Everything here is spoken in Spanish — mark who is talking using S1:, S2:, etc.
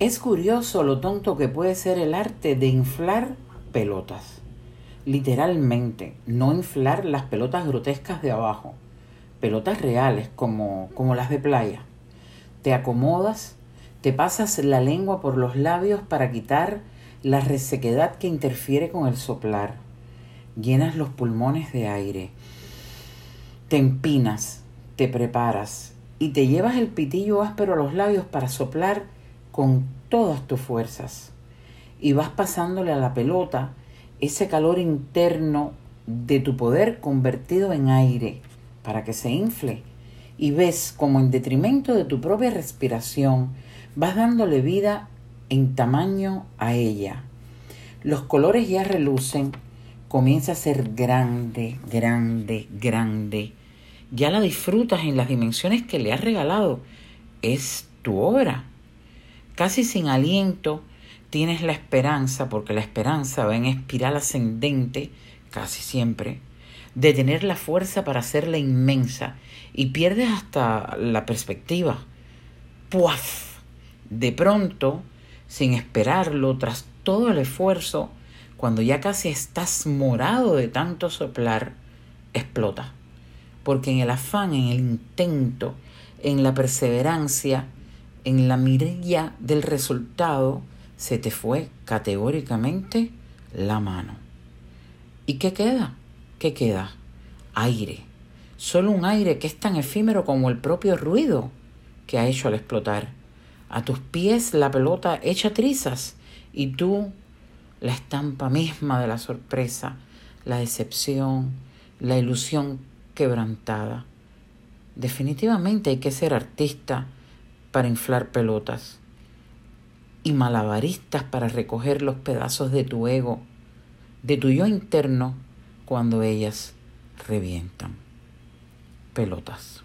S1: Es curioso lo tonto que puede ser el arte de inflar pelotas. Literalmente, no inflar las pelotas grotescas de abajo, pelotas reales como, como las de playa. Te acomodas, te pasas la lengua por los labios para quitar la resequedad que interfiere con el soplar. Llenas los pulmones de aire. Te empinas, te preparas y te llevas el pitillo áspero a los labios para soplar con todas tus fuerzas. Y vas pasándole a la pelota ese calor interno de tu poder convertido en aire para que se infle. Y ves como en detrimento de tu propia respiración vas dándole vida en tamaño a ella. Los colores ya relucen, comienza a ser grande, grande, grande. Ya la disfrutas en las dimensiones que le has regalado. Es tu obra. Casi sin aliento tienes la esperanza, porque la esperanza va en espiral ascendente, casi siempre, de tener la fuerza para hacerla inmensa y pierdes hasta la perspectiva. ¡Puaf! De pronto sin esperarlo, tras todo el esfuerzo, cuando ya casi estás morado de tanto soplar, explota. Porque en el afán, en el intento, en la perseverancia, en la mirilla del resultado, se te fue categóricamente la mano. ¿Y qué queda? ¿Qué queda? Aire. Solo un aire que es tan efímero como el propio ruido que ha hecho al explotar a tus pies la pelota hecha trizas y tú la estampa misma de la sorpresa, la decepción, la ilusión quebrantada. Definitivamente hay que ser artista para inflar pelotas y malabaristas para recoger los pedazos de tu ego, de tu yo interno, cuando ellas revientan. Pelotas.